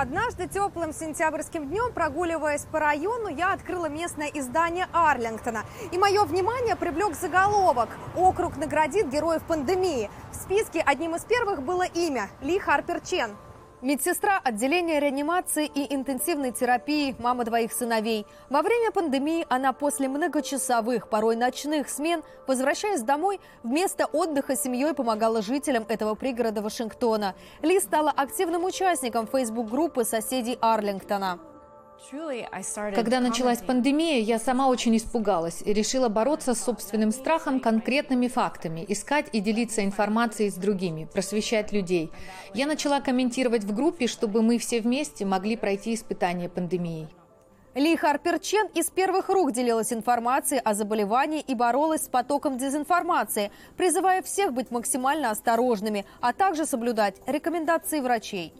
Однажды теплым сентябрьским днем, прогуливаясь по району, я открыла местное издание Арлингтона. И мое внимание привлек заголовок «Округ наградит героев пандемии». В списке одним из первых было имя Ли Харпер Чен. Медсестра отделения реанимации и интенсивной терапии, мама двоих сыновей. Во время пандемии она после многочасовых, порой ночных смен, возвращаясь домой, вместо отдыха семьей помогала жителям этого пригорода Вашингтона. Ли стала активным участником фейсбук-группы соседей Арлингтона. Когда началась пандемия, я сама очень испугалась и решила бороться с собственным страхом конкретными фактами, искать и делиться информацией с другими, просвещать людей. Я начала комментировать в группе, чтобы мы все вместе могли пройти испытание пандемией. Ли Харпер Чен из первых рук делилась информацией о заболевании и боролась с потоком дезинформации, призывая всех быть максимально осторожными, а также соблюдать рекомендации врачей.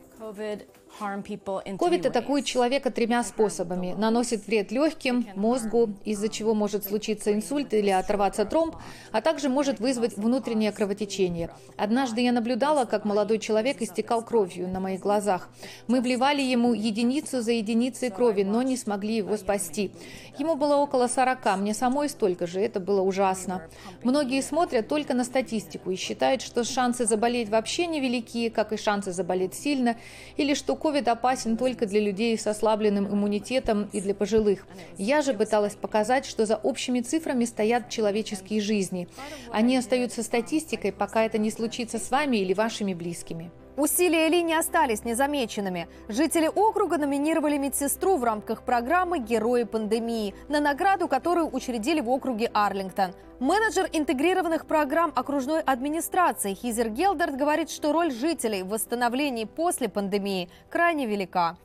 Ковид атакует человека тремя способами. Наносит вред легким, мозгу, из-за чего может случиться инсульт или оторваться тромб, а также может вызвать внутреннее кровотечение. Однажды я наблюдала, как молодой человек истекал кровью на моих глазах. Мы вливали ему единицу за единицей крови, но не смогли его спасти. Ему было около 40, мне самой столько же, это было ужасно. Многие смотрят только на статистику и считают, что шансы заболеть вообще невелики, как и шансы заболеть сильно, или что ковид опасен только для людей с ослабленным иммунитетом и для пожилых. Я же пыталась показать, что за общими цифрами стоят человеческие жизни. Они остаются статистикой, пока это не случится с вами или вашими близкими. Усилия Ли не остались незамеченными. Жители округа номинировали медсестру в рамках программы «Герои пандемии» на награду, которую учредили в округе Арлингтон. Менеджер интегрированных программ окружной администрации Хизер Гелдерт говорит, что роль жителей в восстановлении после пандемии крайне велика.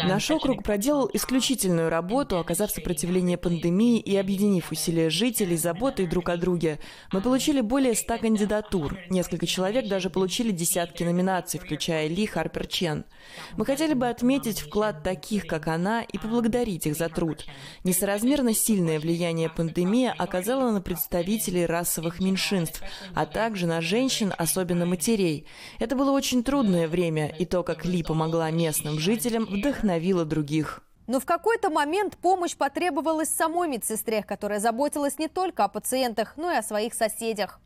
Наш округ проделал исключительную работу, оказав сопротивление пандемии и объединив усилия жителей заботой друг о друге. Мы получили более ста кандидатур. Несколько человек даже получили десятки номинаций, включая Ли Харпер Чен. Мы хотели бы отметить вклад таких, как она, и поблагодарить их за труд. Несоразмерно сильное влияние пандемия оказала на представителей расовых меньшинств, а также на женщин, особенно матерей. Это было очень трудное время, и то, как Ли помогла местным жителям вдохновила других. Но в какой-то момент помощь потребовалась самой медсестре, которая заботилась не только о пациентах, но и о своих соседях.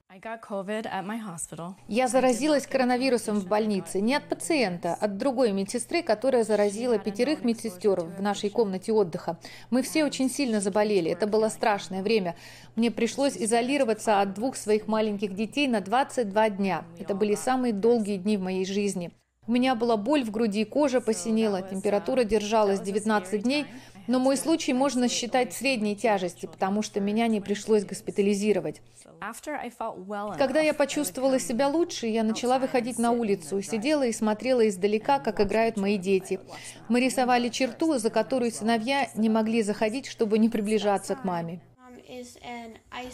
Я заразилась коронавирусом в больнице не от пациента, а от другой медсестры, которая заразила пятерых медсестер в нашей комнате отдыха. Мы все очень сильно заболели. Это было страшное время. Мне пришлось изолироваться от двух своих маленьких детей на 22 дня. Это были самые долгие дни в моей жизни. У меня была боль в груди, кожа посинела, температура держалась 19 дней, но мой случай можно считать средней тяжести, потому что меня не пришлось госпитализировать. Когда я почувствовала себя лучше, я начала выходить на улицу, сидела и смотрела издалека, как играют мои дети. Мы рисовали черту, за которую сыновья не могли заходить, чтобы не приближаться к маме.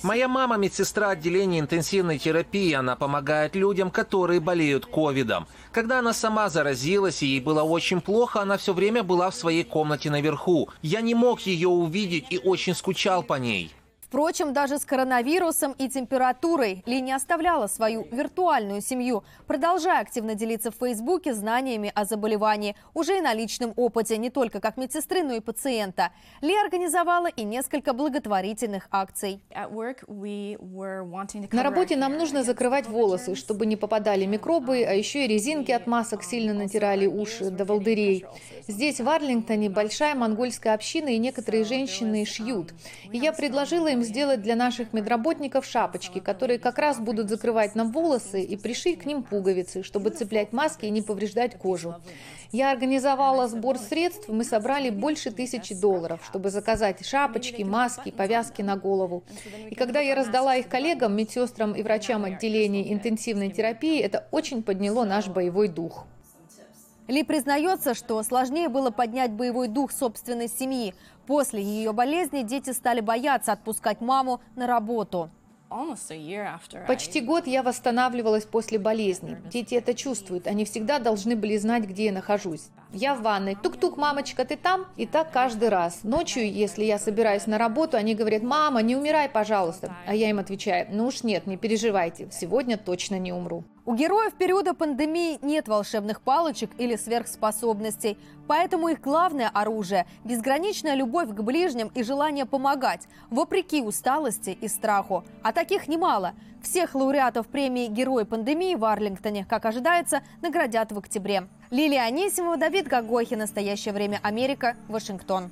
Моя мама медсестра отделения интенсивной терапии. Она помогает людям, которые болеют ковидом. Когда она сама заразилась и ей было очень плохо, она все время была в своей комнате наверху. Я не мог ее увидеть и очень скучал по ней. Впрочем, даже с коронавирусом и температурой Ли не оставляла свою виртуальную семью, продолжая активно делиться в Фейсбуке знаниями о заболевании, уже и на личном опыте, не только как медсестры, но и пациента. Ли организовала и несколько благотворительных акций. На работе нам нужно закрывать волосы, чтобы не попадали микробы, а еще и резинки от масок сильно натирали уши до волдырей. Здесь, в Арлингтоне, большая монгольская община и некоторые женщины шьют. И я предложила им сделать для наших медработников шапочки, которые как раз будут закрывать нам волосы и пришить к ним пуговицы, чтобы цеплять маски и не повреждать кожу. Я организовала сбор средств, мы собрали больше тысячи долларов, чтобы заказать шапочки, маски, повязки на голову. И когда я раздала их коллегам, медсестрам и врачам отделения интенсивной терапии, это очень подняло наш боевой дух. Ли признается, что сложнее было поднять боевой дух собственной семьи. После ее болезни дети стали бояться отпускать маму на работу. Почти год я восстанавливалась после болезни. Дети это чувствуют. Они всегда должны были знать, где я нахожусь. Я в ванной. Тук-тук, мамочка, ты там? И так каждый раз. Ночью, если я собираюсь на работу, они говорят, мама, не умирай, пожалуйста. А я им отвечаю, ну уж нет, не переживайте, сегодня точно не умру. У героев периода пандемии нет волшебных палочек или сверхспособностей, поэтому их главное оружие – безграничная любовь к ближним и желание помогать, вопреки усталости и страху. А таких немало. Всех лауреатов премии «Герой пандемии» в Арлингтоне, как ожидается, наградят в октябре. Лилия Анисимова, Давид Гагохи. Настоящее время Америка. Вашингтон.